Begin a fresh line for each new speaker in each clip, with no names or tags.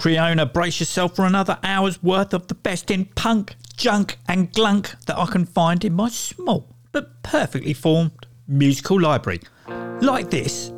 Acweorna, brace yourself for another hour's worth of the best in punk, junk, and glunk that I can find in my small but perfectly formed musical library. Like this.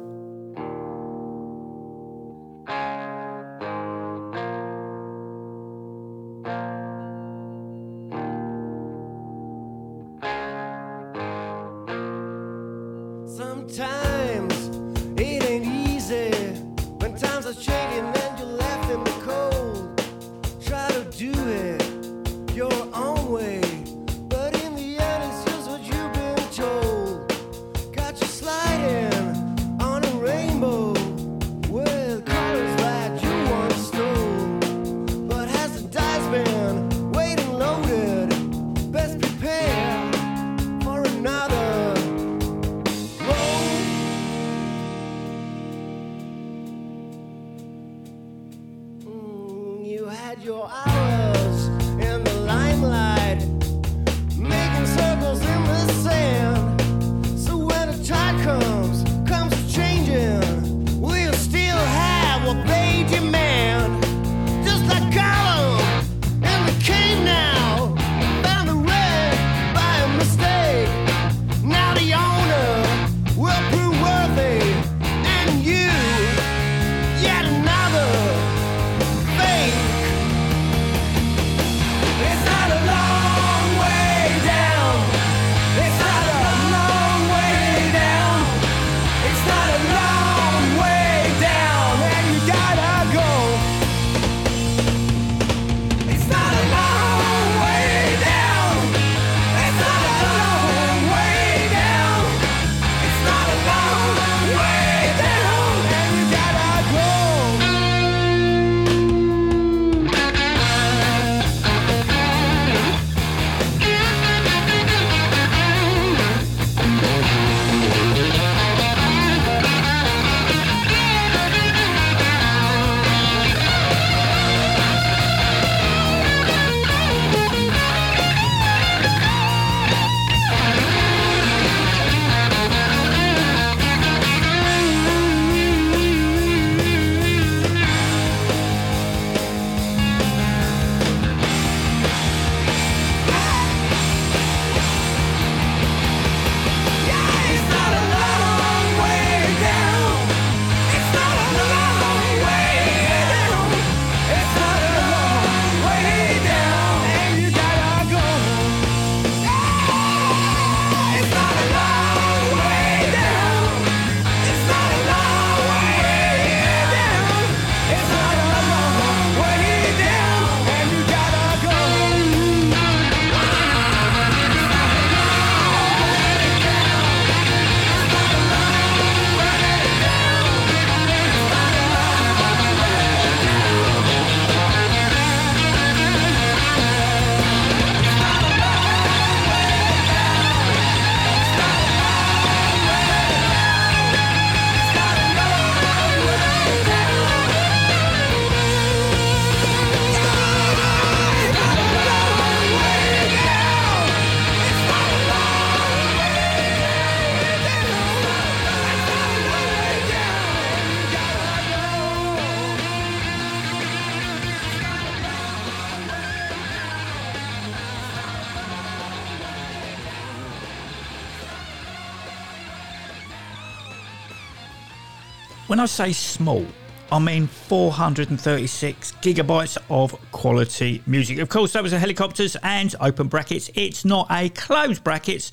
I say small, I mean 436 gigabytes of quality music. Of course, that was a Hellacopters and open brackets. It's not a closed brackets.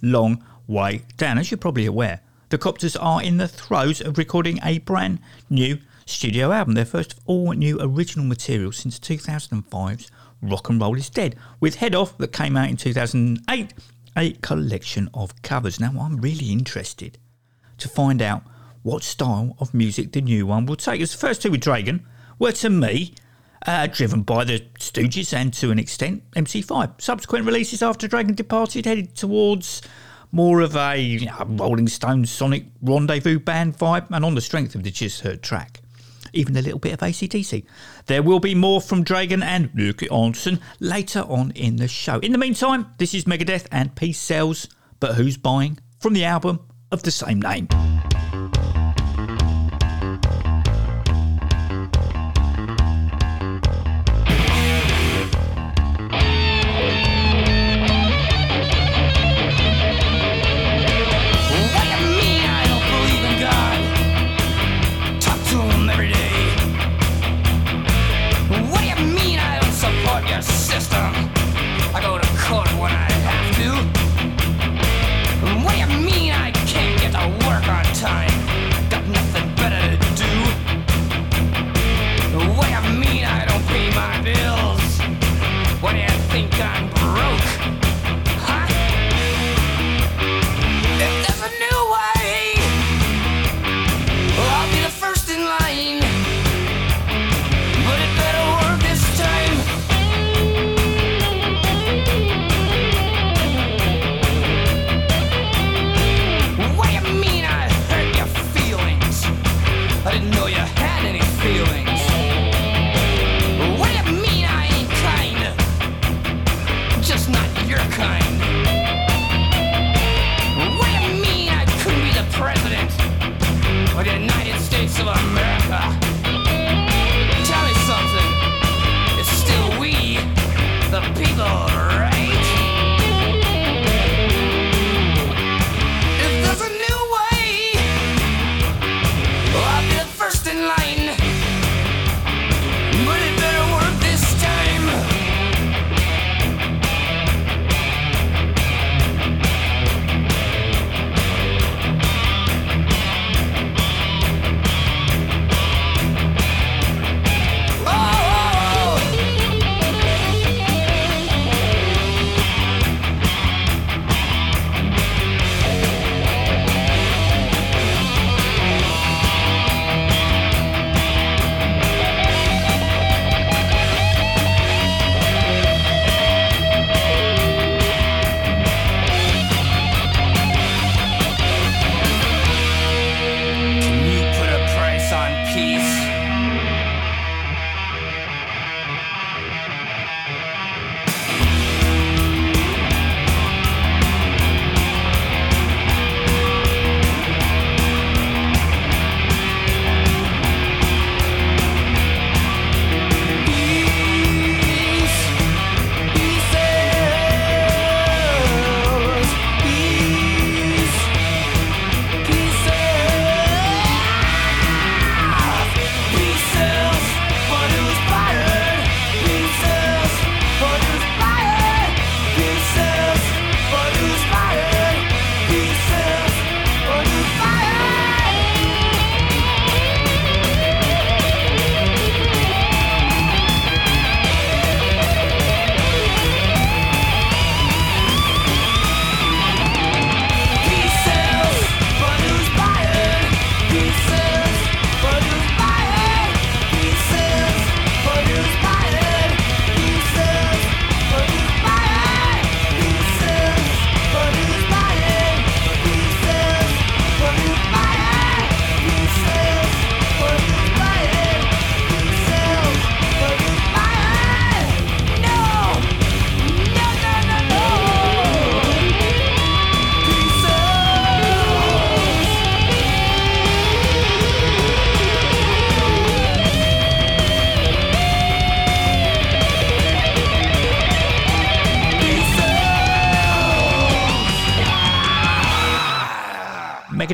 Long way down. As you're probably aware, the Copters are in the throes of recording a brand new studio album, their first all new original material since 2005's Rock and Roll is Dead, with Head Off that came out in 2008, a collection of covers. Now, I'm really interested to find out what style of music the new one will take. As the first two with Dregen were to me uh, driven by the Stooges and to an extent MC5. Subsequent releases after Dregen departed headed towards more of a you know, Rolling Stones Sonic Rendezvous band vibe, and on the strength of the just heard track. Even a little bit of ACDC. There will be more from Dregen and Luke Olsen later on in the show. In the meantime, this is Megadeth and Peace Sells, but who's buying? From the album of the same name.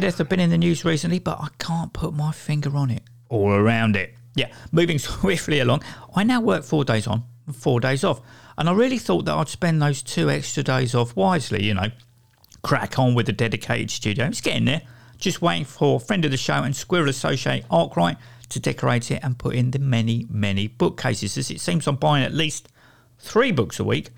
Megadeth have been in the news recently, but I can't put my finger on it. All around it. Yeah, moving swiftly along. I now work four days on four days off. And I really thought that I'd spend those two extra days off wisely, you know, crack on with the dedicated studio. It's getting there. Just waiting for friend of the show and Squirrel Associate Arkwright to decorate it and put in the many, many bookcases, as it seems I'm buying at least three books a week,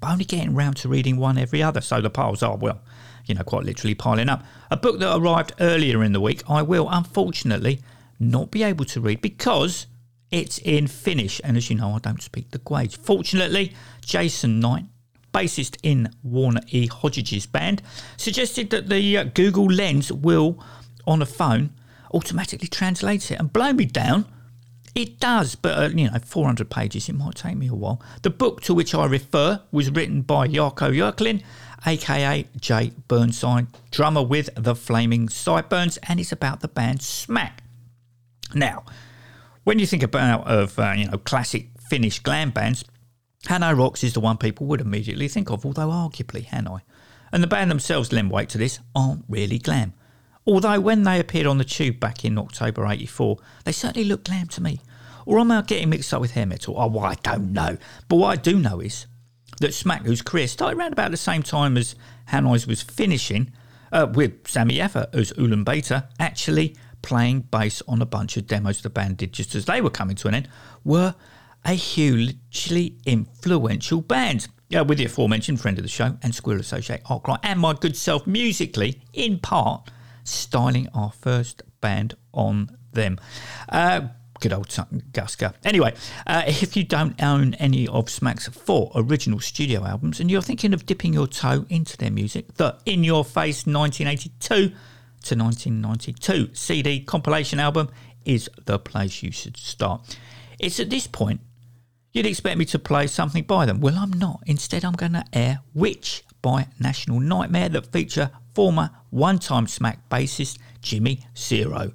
but only getting round to reading one every other. So the piles are, well, you know, quite literally piling up. A book that arrived earlier in the week, I will unfortunately not be able to read because it's in Finnish, and as you know, I don't speak the Guage. Fortunately, Jason Knight, bassist in Warner E. Hodge's band, suggested that the uh, Google Lens will, on a phone, automatically translate it and blow me down. It does, but uh, you know, 400 pages, it might take me a while. The book to which I refer was written by Jarkko Jörklin, aka Jay Burnside, drummer with the Flaming Sideburns, and it's about the band Smack. Now, when you think about of uh, you know classic Finnish glam bands, Hanoi Rocks is the one people would immediately think of, although arguably Hanoi. And the band themselves lend weight to this aren't really glam. Although when they appeared on the tube back in October 84, they certainly looked glam to me. Or am I getting mixed up with hair metal? Oh, well, I don't know. But what I do know is that Smack, whose career started around about the same time as Hanoi's was finishing, uh, with Sami Yaffa as Ulan Beta, actually playing bass on a bunch of demos the band did just as they were coming to an end, were a hugely influential band. Uh, with the aforementioned friend of the show and Squirrel Associate Arkwright and my good self musically, in part, styling our first band on them. Uh, good old Guska. Anyway, uh, if you don't own any of Smack's four original studio albums and you're thinking of dipping your toe into their music, the In Your Face 1982 to 1992 CD compilation album is the place you should start. It's at this point you'd expect me to play something by them. Well, I'm not. Instead, I'm going to air Witch by National Nightmare that feature former one time Smack bassist Jimmy Zero.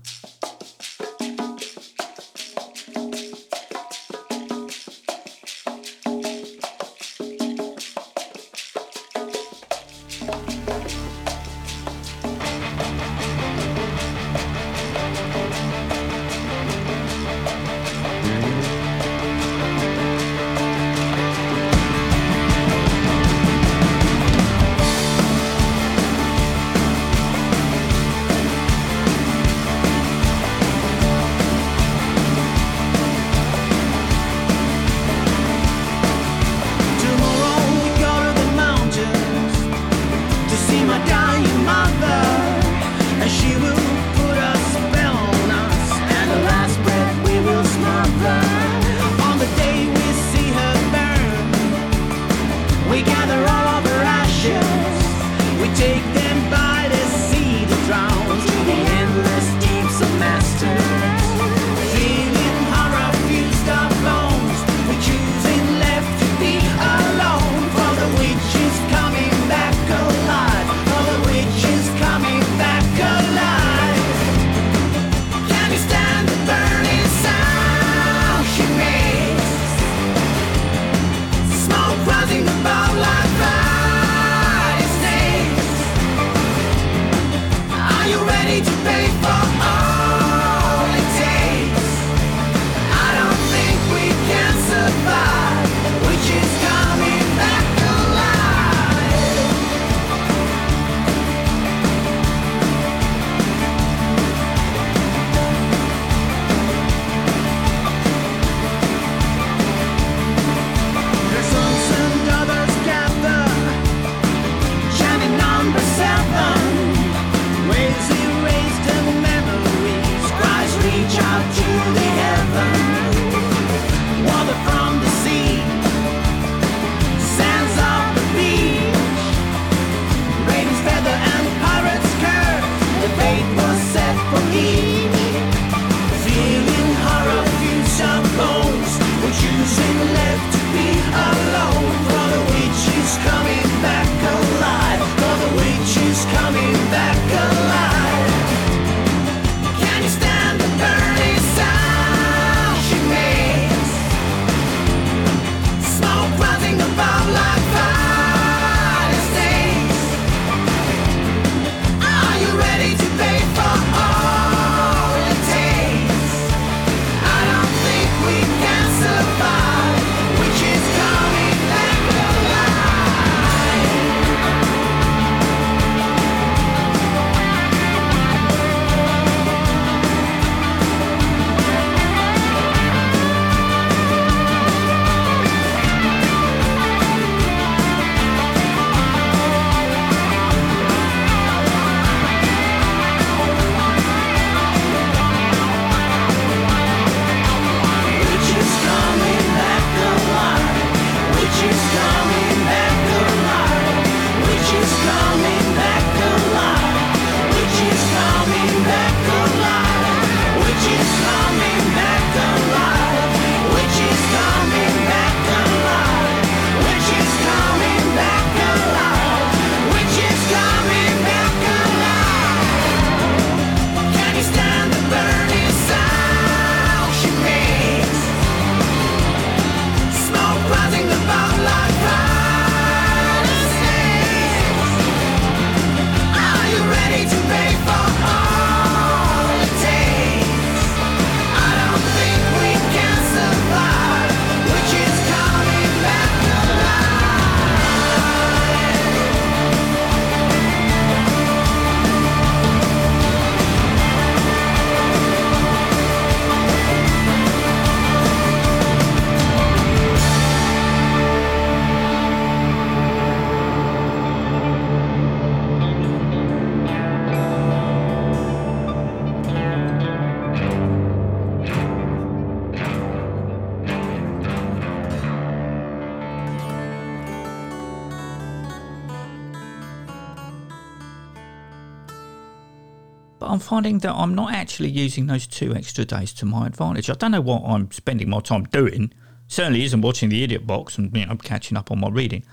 Finding that I'm not actually using those two extra days to my advantage. I don't know what I'm spending my time doing. Certainly isn't watching the idiot box and you know catching up on my reading.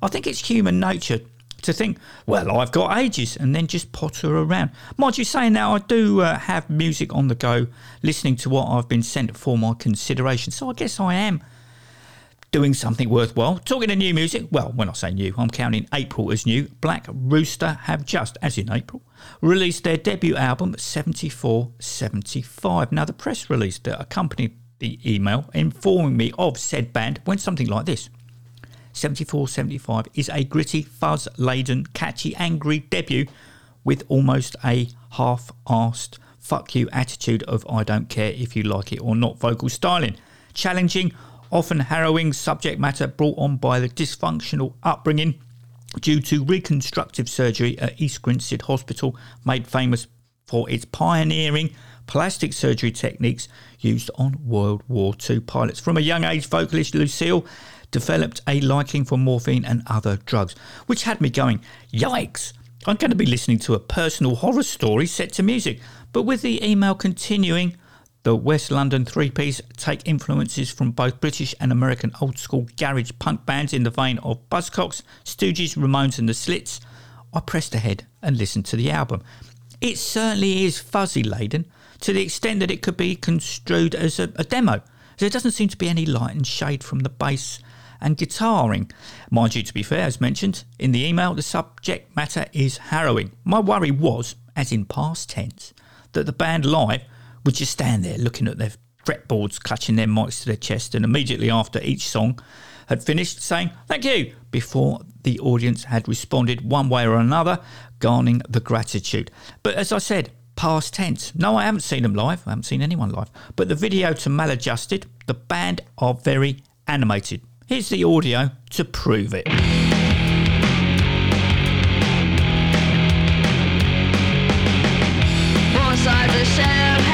I think it's human nature to think, well, I've got ages, and then just potter around. Mind you, saying that I do uh, have music on the go, listening to what I've been sent for my consideration. So I guess I am doing something worthwhile. Talking of new music, well, when I say new, I'm counting April as new. Black Rooster have just, as in April, released their debut album 7475. Now, the press release that accompanied the email informing me of said band went something like this. 7475 is a gritty, fuzz laden, catchy, angry debut with almost a half assed fuck you attitude of I don't care if you like it or not vocal styling. Challenging, often harrowing subject matter brought on by the dysfunctional upbringing due to reconstructive surgery at East Grinstead Hospital, made famous for its pioneering plastic surgery techniques used on World War II pilots. From a young age, vocalist Lucille developed a liking for morphine and other drugs, which had me going, yikes! I'm going to be listening to a personal horror story set to music. But with the email continuing, the West London three piece take influences from both British and American old school garage punk bands in the vein of Buzzcocks, Stooges, Ramones, and the Slits. I pressed ahead and listened to the album. It certainly is fuzzy laden to the extent that it could be construed as a, a demo. There doesn't seem to be any light and shade from the bass and guitaring. Mind you, to be fair, as mentioned in the email, the subject matter is harrowing. My worry was, as in past tense, that the band live would just stand there looking at their fretboards, clutching their mics to their chest, and immediately after each song had finished, saying thank you before the audience had responded one way or another, garnering the gratitude. But as I said, past tense. No, I haven't seen them live. I haven't seen anyone live. But the video to Maladjusted, the band are very animated. Here's the audio to prove it.
A shell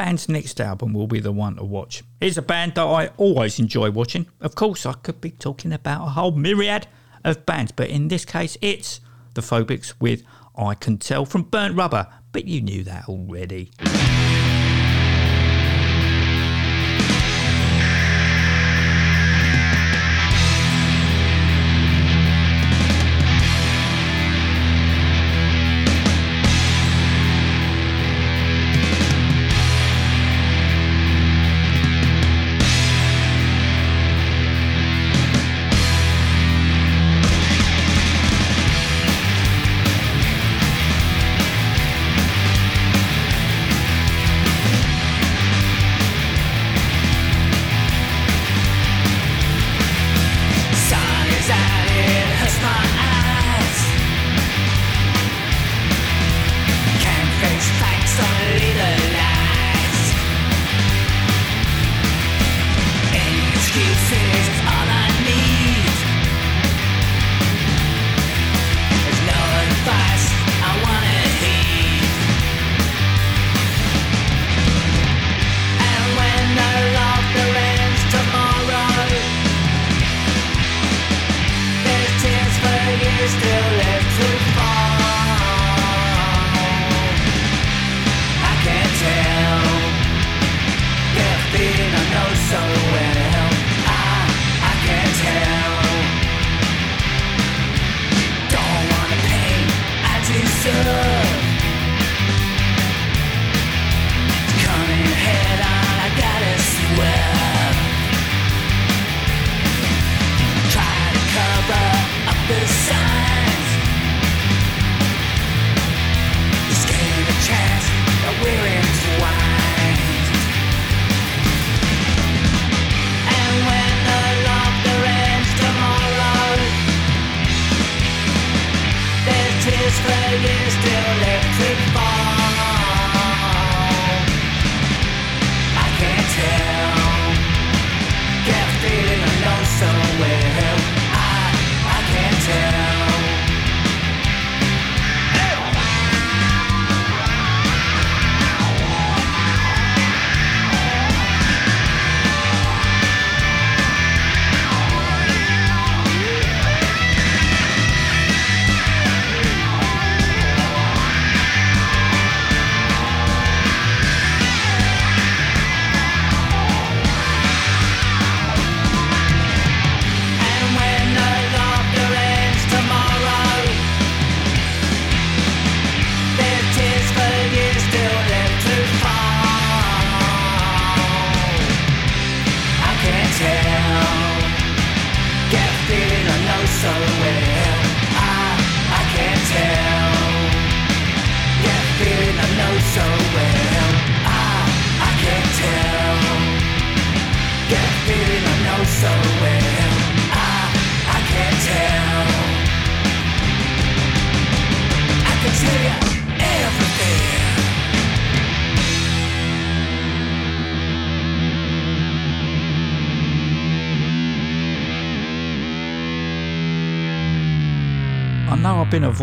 band's next album will be the one to watch. It's a band that I always enjoy watching. Of course, I could be talking about a whole myriad of bands, but in this case, it's the Phobics with I Can Tell from Burnt Rubber, but you knew that already.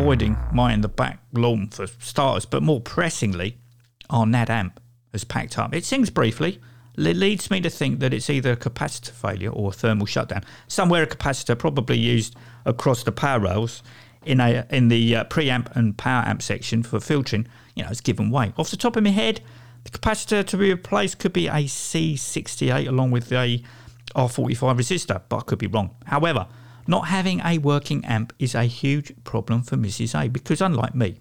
Avoiding mine in the back lawn for starters, but more pressingly, our NAD amp has packed up. It sings briefly. It leads me to think that it's either a capacitor failure or a thermal shutdown. Somewhere a capacitor, probably used across the power rails in a in the uh, preamp and power amp section for filtering, you know, has given way. Off the top of my head, the capacitor to be replaced could be a C68 along with a R45 resistor, but I could be wrong. However, not having a working amp is a huge problem for Mrs. A because, unlike me,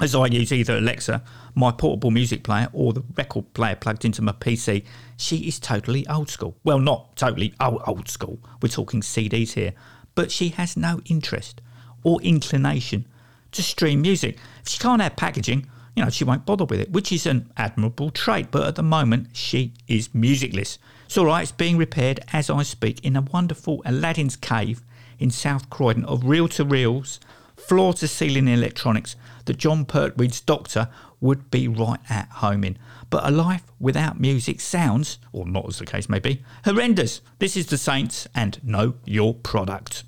as I use either Alexa, my portable music player, or the record player plugged into my PC, she is totally old school. Well, not totally old, old school, we're talking CDs here, but she has no interest or inclination to stream music. If she can't have packaging, you know, she won't bother with it, which is an admirable trait, but at the moment, she is musicless. It's all right, it's being repaired as I speak in a wonderful Aladdin's cave South Croydon of reel to reels, floor to ceiling electronics that Jon Pertwee's doctor would be right at home in. But a life without music sounds, or not as the case may be, horrendous. This is the Saints and Know Your Product.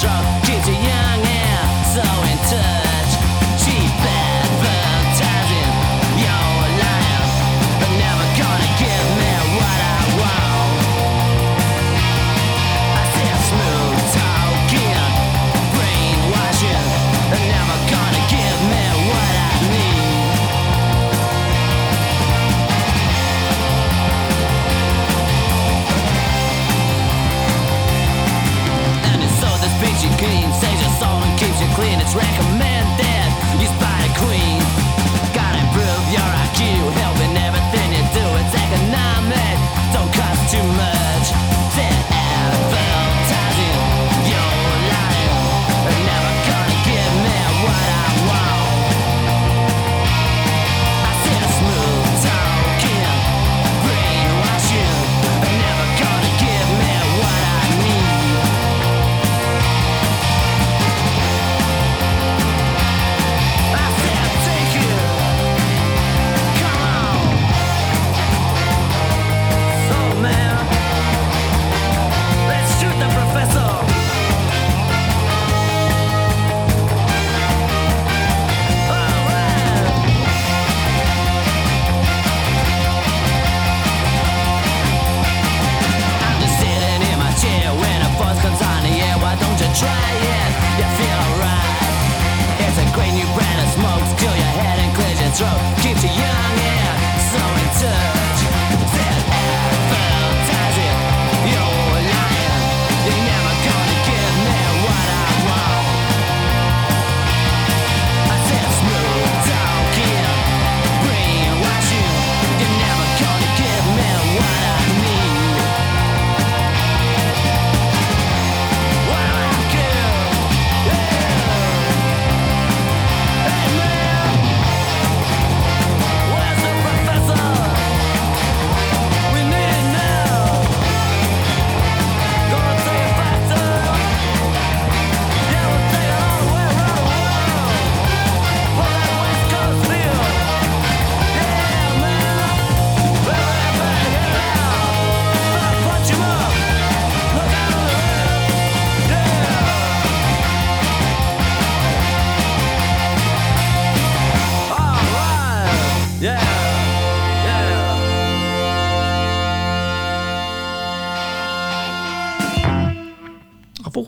"Don't clean. Saves your soul and keeps you clean. It's reckless.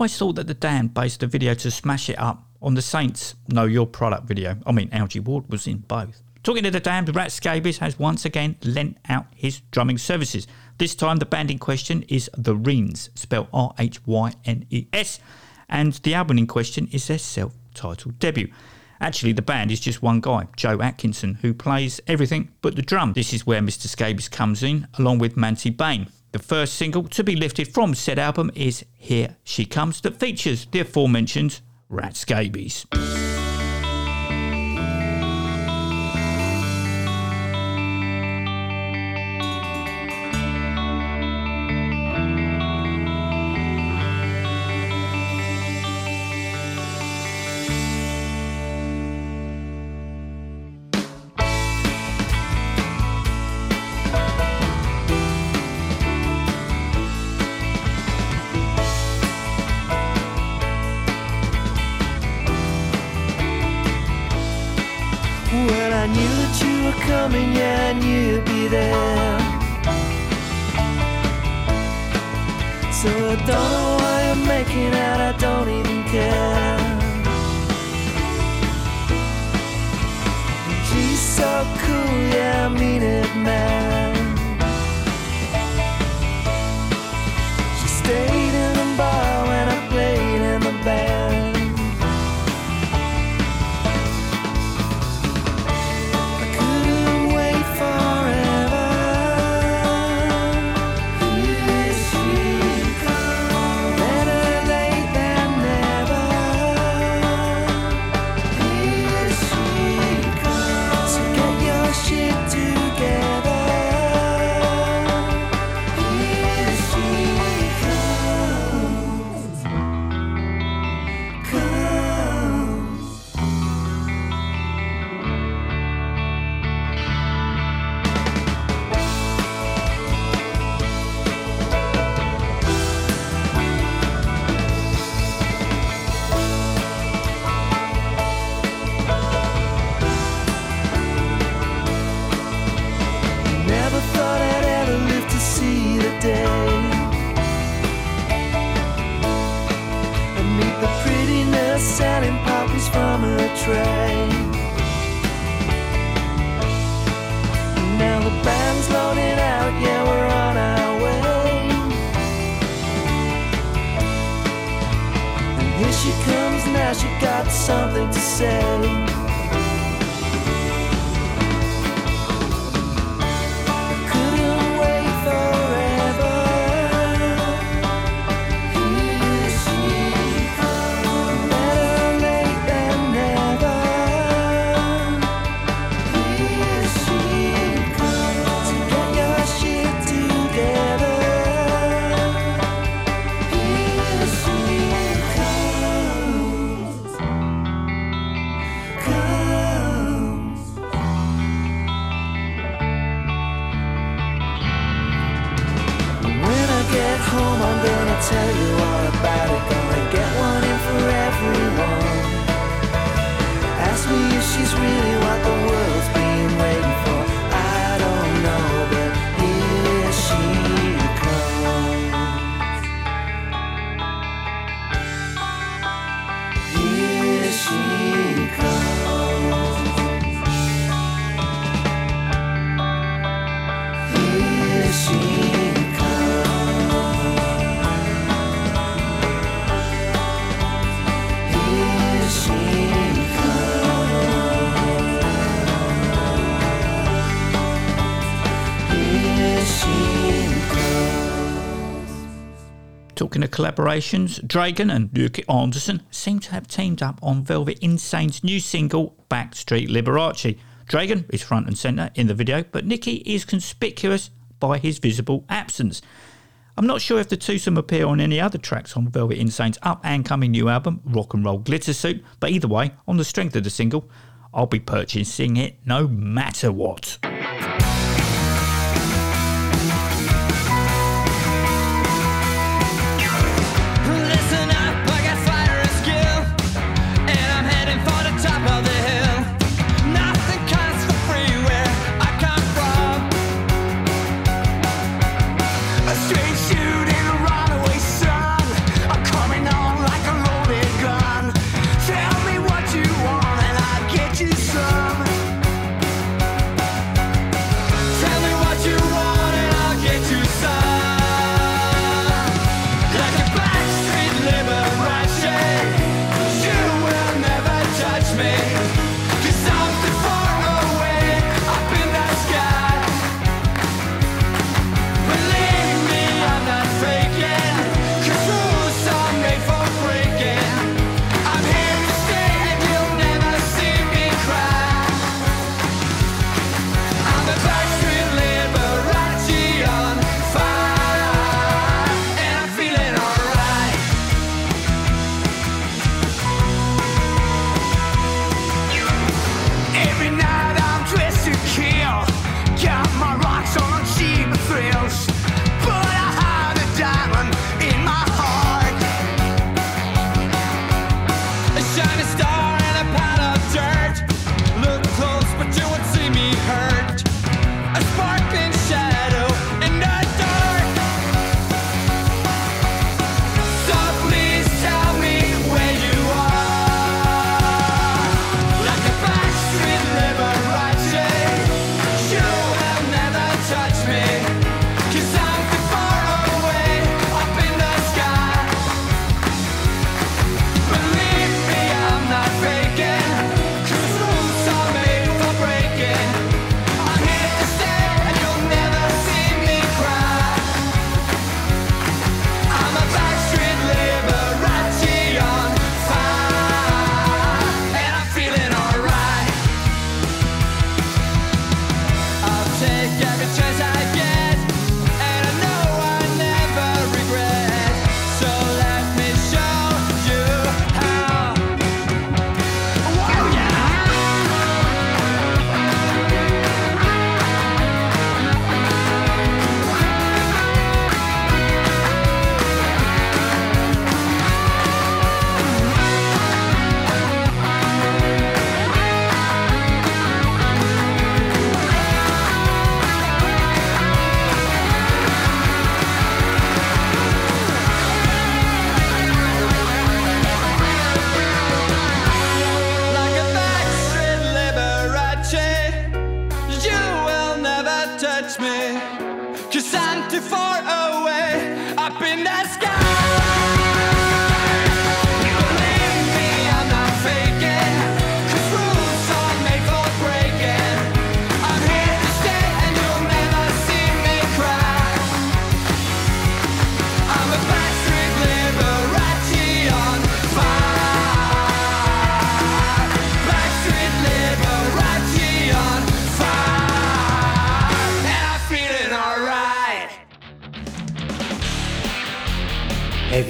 Always thought that the Damned based the video to smash it up on the Saints Know Your Product video. I mean, Algy Ward was in both. Talking to the Damned, Rat Scabies has once again lent out his drumming services. This time, the band in question is The Rhynes, spelled R H Y N E S, and the album in question is their self titled debut. Actually, the band is just one guy, Joe Atkinson, who plays everything but the drum. This is where Mr. Scabies comes in, along with Mancy Bain. The first single to be lifted from said album is Here She Comes, that features the aforementioned Rat Scabies. Collaborations, Dregen and Luke Anderson seem to have teamed up on Velvet Insane's new single, Backstreet Liberace. Dregen is front and centre in the video, but Nicky is conspicuous by his visible absence. I'm not sure if the twosome appear on any other tracks on Velvet Insane's up and coming new album, Rock and Roll Glitter Suit, but either way, on the strength of the single, I'll be purchasing it no matter what.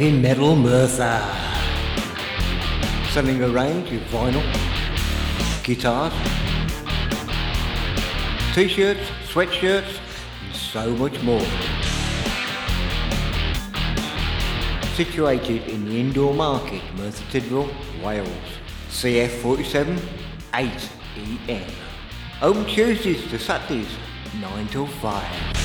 Heavy Metal Mercer. Selling a range of vinyl, guitars, t-shirts, sweatshirts, and so much more. Situated in the indoor market, Merthyr Tydfil, Wales. CF47 8EN. Open Tuesdays to Saturdays, 9 till 5.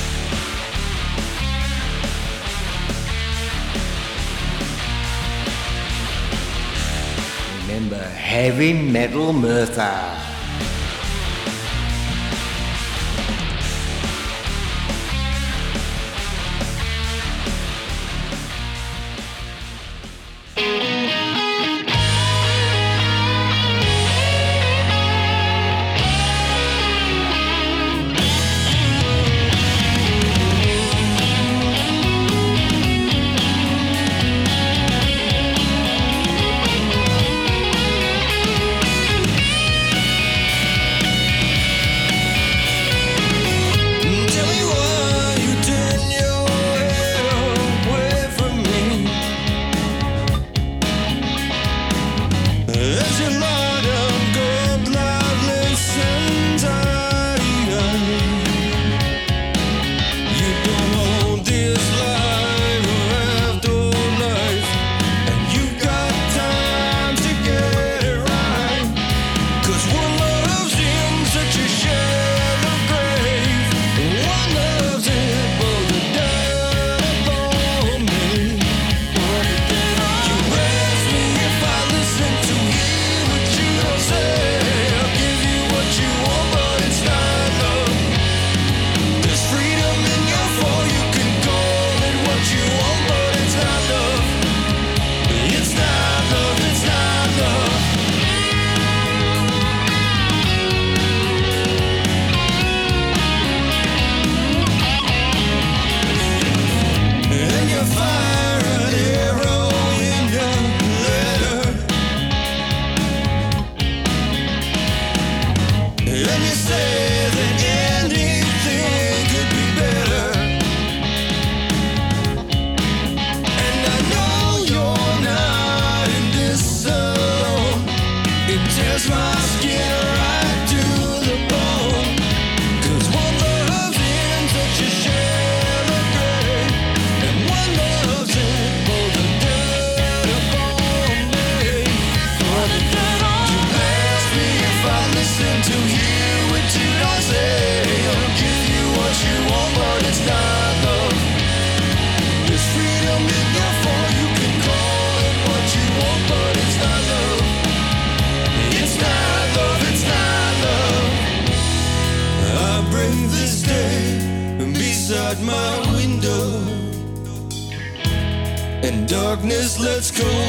Heavy Metal
murder. let's go.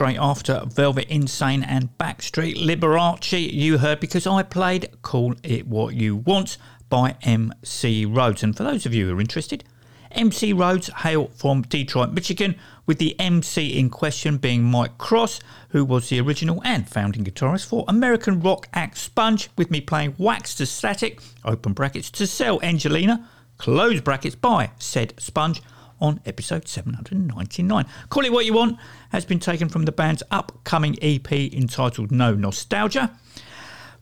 Straight after Velvet Insane and Backstreet Liberace, you heard because I played Call It What You Want by MC Roads. And for those of you who are interested, MC Roads hail from Detroit, Michigan, with the MC in question being Mike Cross, who was the original and founding guitarist for American rock act Sponge, with me playing Wax Ecstatic, open brackets, to sell Angelina, close brackets, by said Sponge on episode 799. Call It What You Want has been taken from the band's upcoming EP entitled No Nostalgia.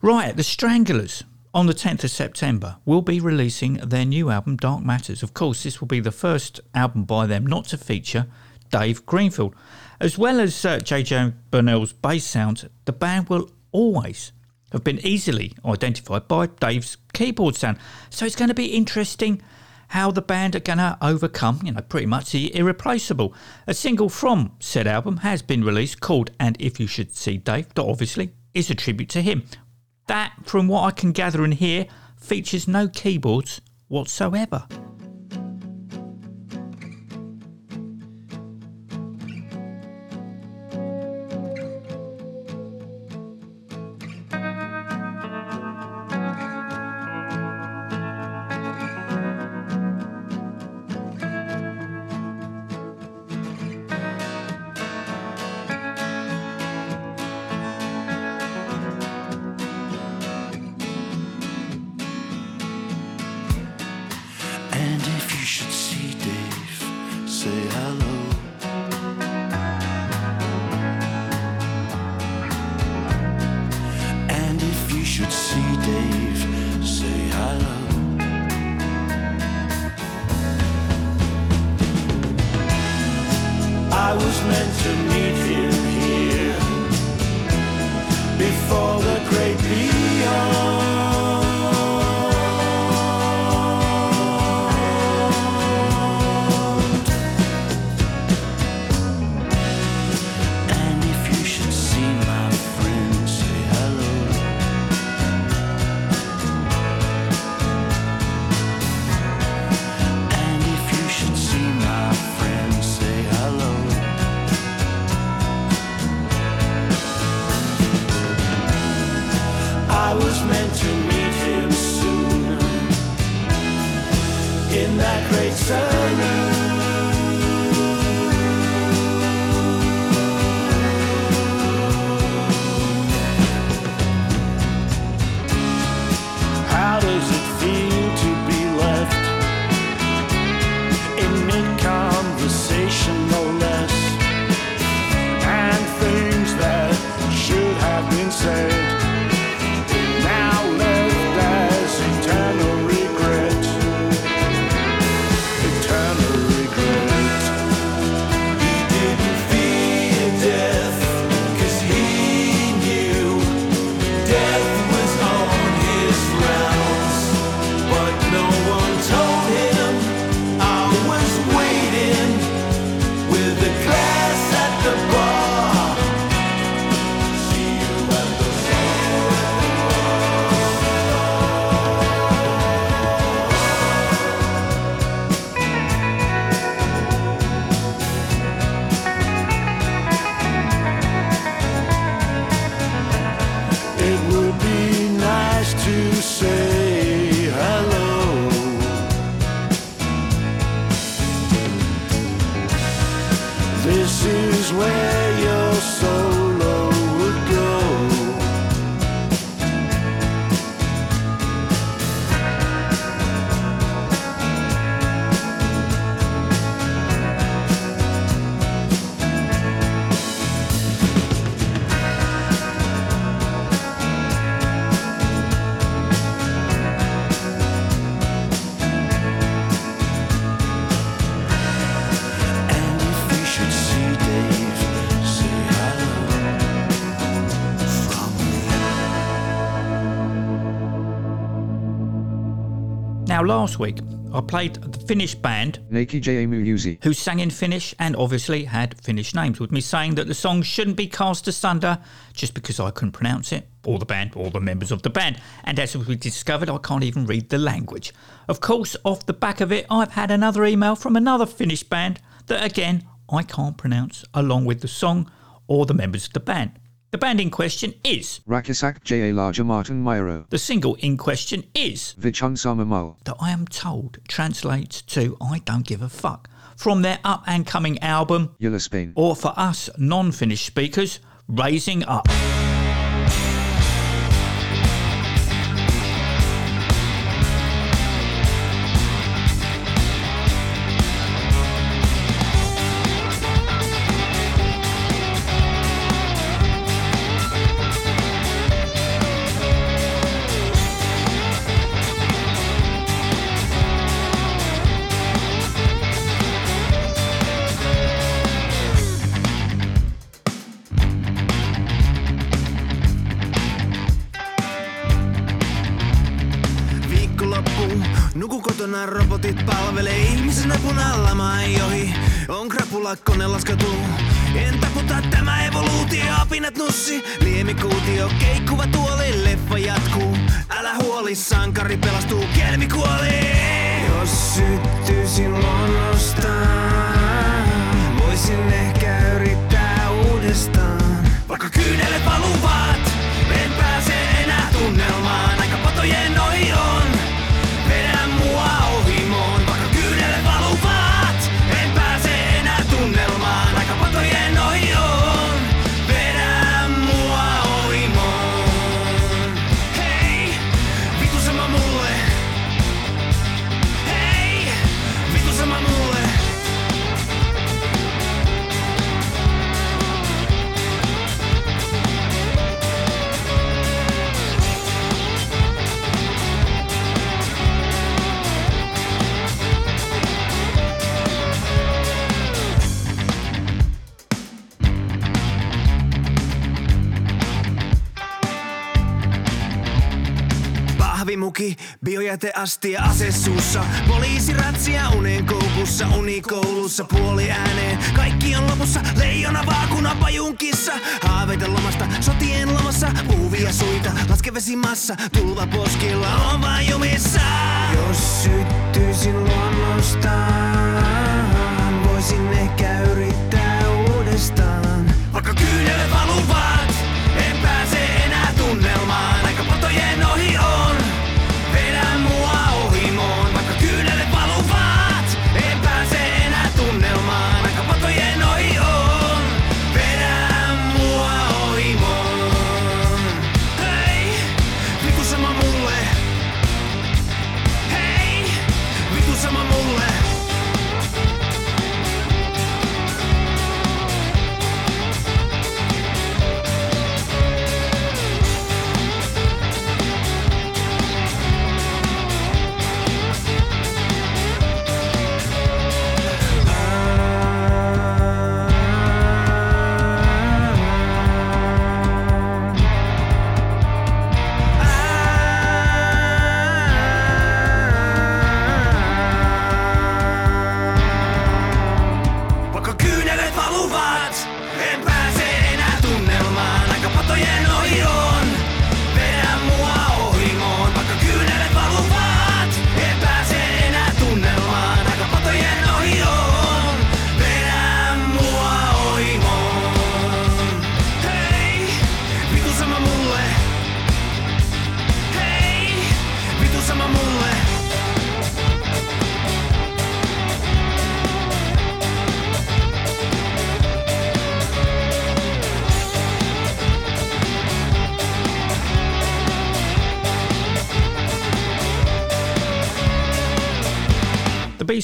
Right, the Stranglers on the 10th of September will be releasing their new album Dark Matters. Of course, this will be the first album by them not to feature Dave Greenfield. As well as uh, JJ Burnel's bass sound, the band will always have been easily identified by Dave's keyboard sound. So it's going to be interesting how the band are going to overcome, you know, pretty much the irreplaceable. A single from said album has been released called And If You Should See Dave, that obviously is a tribute to him. That, from what I can gather and hear, features no keyboards whatsoever. Last week, I played the Finnish band. Who sang in Finnish and obviously had Finnish names, with me saying that the song shouldn't be cast asunder just because I couldn't pronounce it, or the band, or the members of the band. And as we discovered, I can't even read the language. Of course, off the back of it, I've had another email from another Finnish band that, again, I can't pronounce, along with the song or the members of the band. The band in question is.
Rakisak J. A. Larger Martin Myro.
The single in question is.
Vichung Samamal.
that I am told translates to I don't give a fuck from their up and coming album,
Yellow Spain.
or for us non Finnish speakers, Raising Up.
On krapula kone laskeutuu. En taputa tämä evoluutio, pinnat nussi, liemikuutio, keikkuva tuoli, leffa jatkuu. Älä huoli, sankari pelastuu, kelmi kuoli. Jos syttyisin luonnostaan, voisin ehkä yrittää uudestaan. Vaikka kyynelet valuvat, Pahvimuki, biojäteastia ase suussa Poliisi ratsia unen koukussa Unikoulussa puoli ääneen. Kaikki on lopussa, leijona vaakuna pajunkissa Haaveita lomasta, sotien lomassa Puuvia suita, laskevesimassa Tulva poskilla on vain jumissa. Jos syttyisin luonnostaan Voisin ehkä yrittää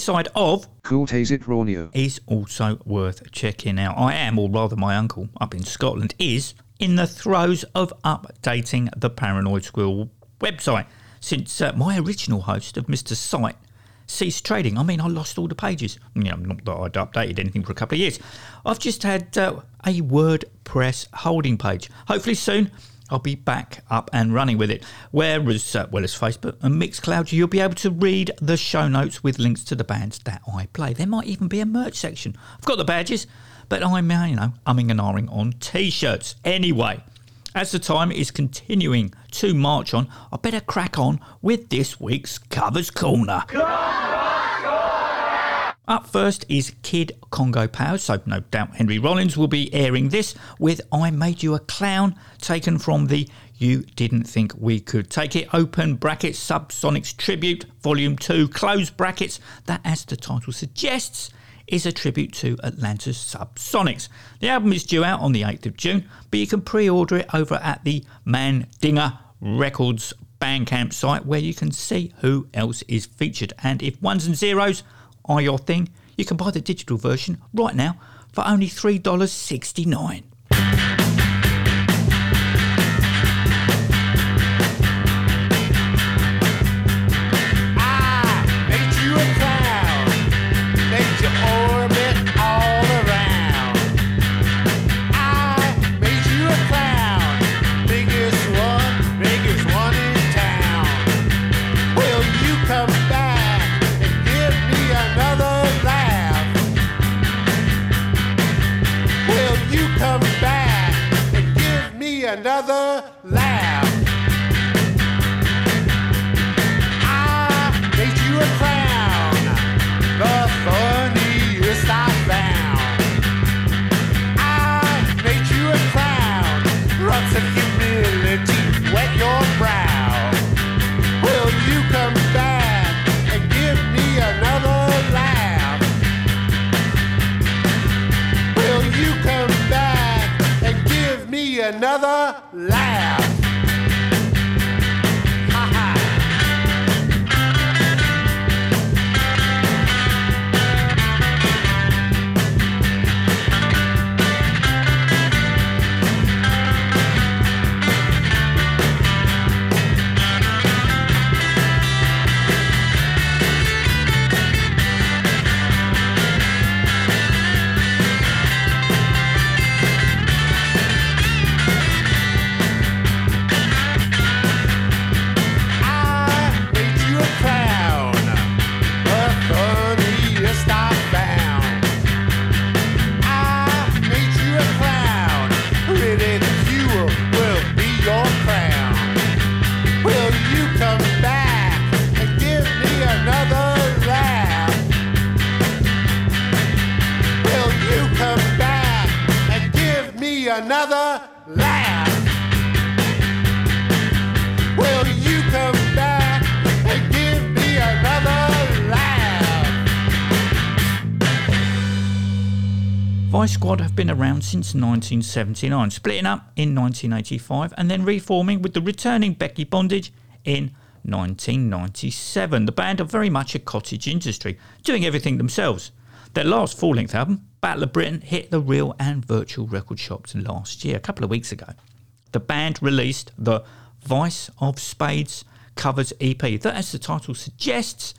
side of
Cool Tazit Rawnio.
is also worth checking out. I am, or rather, my uncle up in Scotland is in the throes of updating the Paranoid Squirrel website since uh, my original host of Mr. Site ceased trading. I mean, I lost all the pages. You know, not that I'd updated anything for a couple of years. I've just had uh, a WordPress holding page. Hopefully soon, I'll be back up and running with it. Whereas, uh, well as Facebook and Mixcloud, you'll be able to read the show notes with links to the bands that I play. There might even be a merch section. I've got the badges, but I'm, you know, umming and ahhing on t-shirts. Anyway, as the time is continuing to march on, I better crack on with this week's Covers Corner. Up first is Kid Congo Powers, so no doubt Henry Rollins will be airing this with I Made You a Clown, taken from the You Didn't Think We Could Take It, open brackets, Subsonics Tribute, Volume 2, close brackets, that as the title suggests, is a tribute to Atlanta's Subsonics. The album is due out on the 8th of June, but you can pre order it over at the Mandinger Records Bandcamp site where you can see who else is featured. And if ones and zeros are your thing, you can buy the digital version right now for only $3.69. since 1979, splitting up in 1985 and then reforming with the returning Becky Bondage in 1997. The band are very much a cottage industry, doing everything themselves. Their last full length album, Battle of Britain, hit the real and virtual record shops last year, a couple of weeks ago. The band released the Vice of Spades covers EP that, as the title suggests,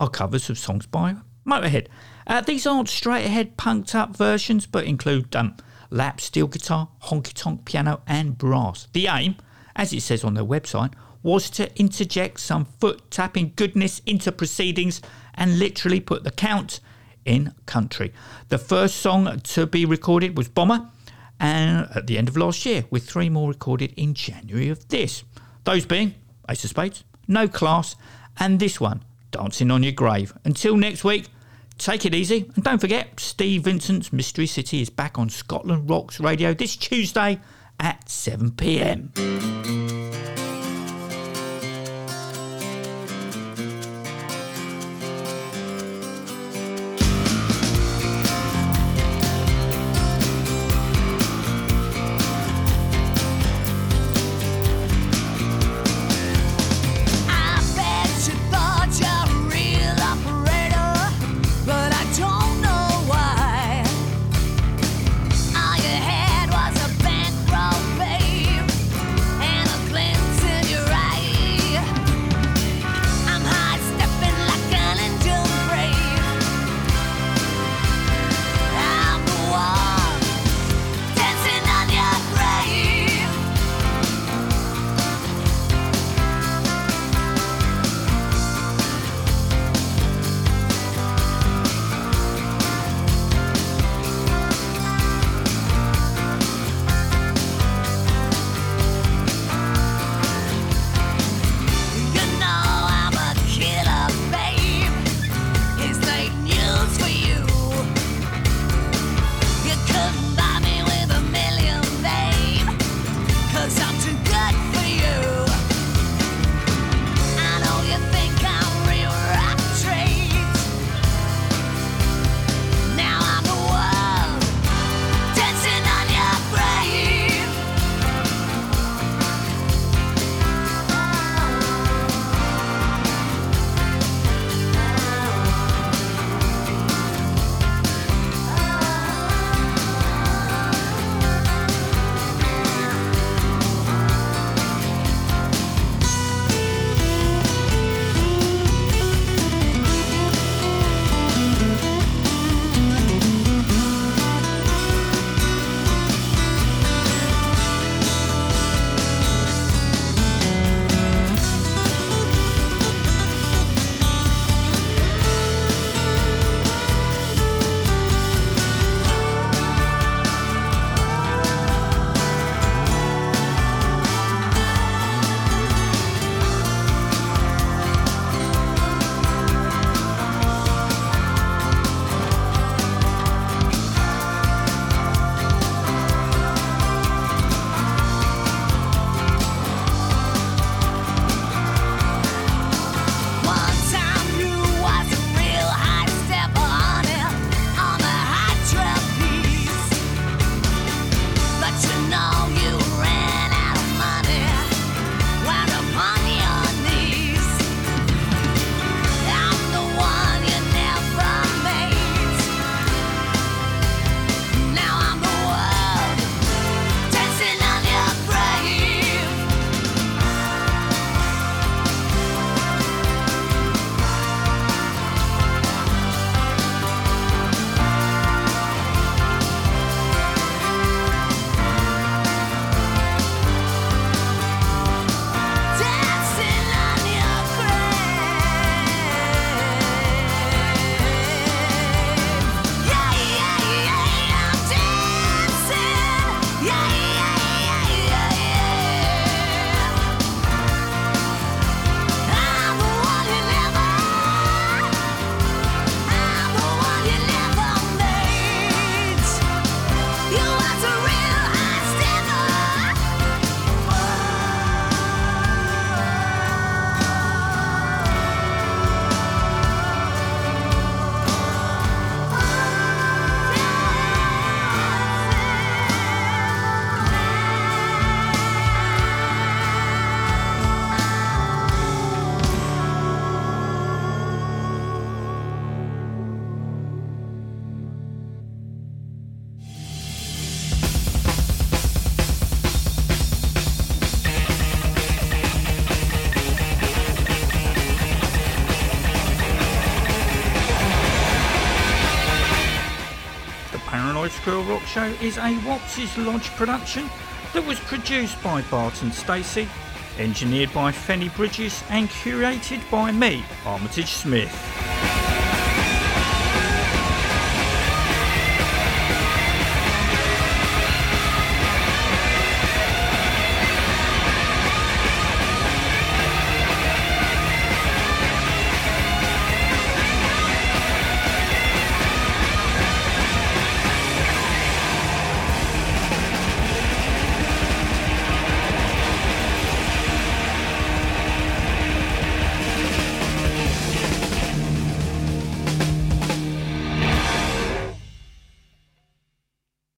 are covers of songs by Motorhead. Uh, these aren't straight ahead punked up versions, but include um, lap steel guitar, honky tonk piano, and brass. The aim, as it says on their website, was to interject some foot tapping goodness into proceedings and literally put the count in country. The first song to be recorded was Bomber, and at the end of last year, with three more recorded in January of this. Those being Ace of Spades, No Class, and this one, Dancing on Your Grave. Until next week, take it easy, and don't forget, Steve Vincent's Mystery City is back on Scotland Rocks Radio this Tuesday at 7 pm. Is a Watts' Lodge production that was produced by Barton Stacey, engineered by Fenny Bridges, and curated by me, Armitage Smith.